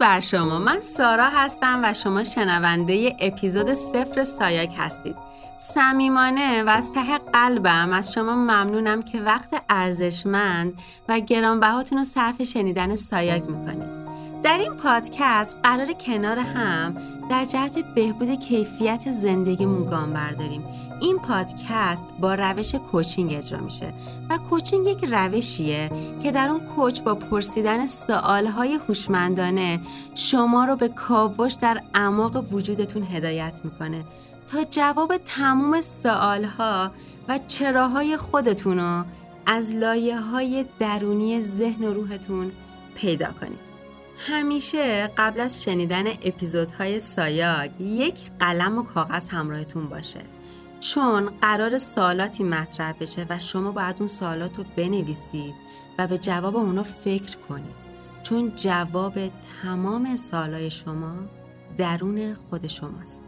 بر شما. من سارا هستم و شما شنونده اپیزود صفر سایاک هستید. صمیمانه و از ته قلبم از شما ممنونم که وقت ارزشمند و گرانبهاتون رو صرف شنیدن سایاک می‌کنید. در این پادکست قرار کنار هم در جهت بهبود کیفیت زندگیمون گام برداریم. این پادکست با روش کوچینگ اجرا میشه و کوچینگ یک روشیه که در اون کوچ با پرسیدن سوالهای هوشمندانه شما رو به کاوش در اعماق وجودتون هدایت می‌کنه تا جواب تموم سوالها و چراهای خودتون رو از لایه های درونی ذهن و روحتون پیدا کنید. همیشه قبل از شنیدن اپیزودهای سایاگ یک قلم و کاغذ همراهتون باشه. چون قرار سوالاتی مطرح بشه و شما باید اون سوالات رو بنویسید و به جواب اونا فکر کنید. چون جواب تمام سوالای شما درون خود شماست.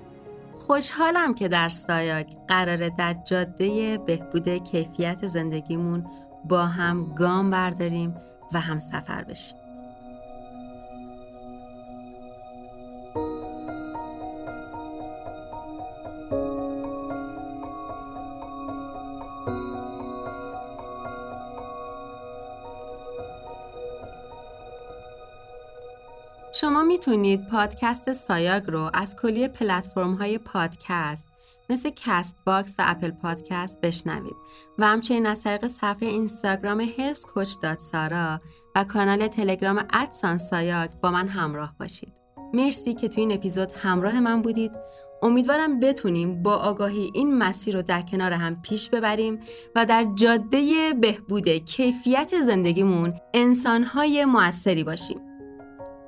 خوشحالم که در سایاک قراره در جاده بهبود کیفیت زندگیمون با هم گام برداریم و هم سفر بشیم. شما می‌تونید پادکست سایاگ رو از کلیه پلتفرم های پادکست مثل Castbox و Apple Podcast بشنوید و همچنین از طریق صفحه اینستاگرام health coach سارا و کانال تلگرام ادسان سایاگ با من همراه باشید. مرسی که تو این اپیزود همراه من بودید. امیدوارم بتونیم با آگاهی این مسیر رو در کنار هم پیش ببریم و در جاده بهبود کیفیت زندگیمون انسانهای موثری باشیم.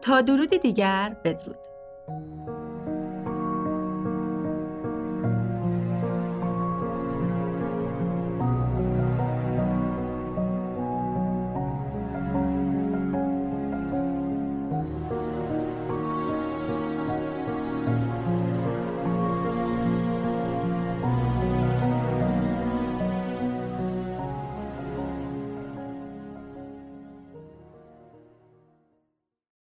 تا درود دیگر بدرود.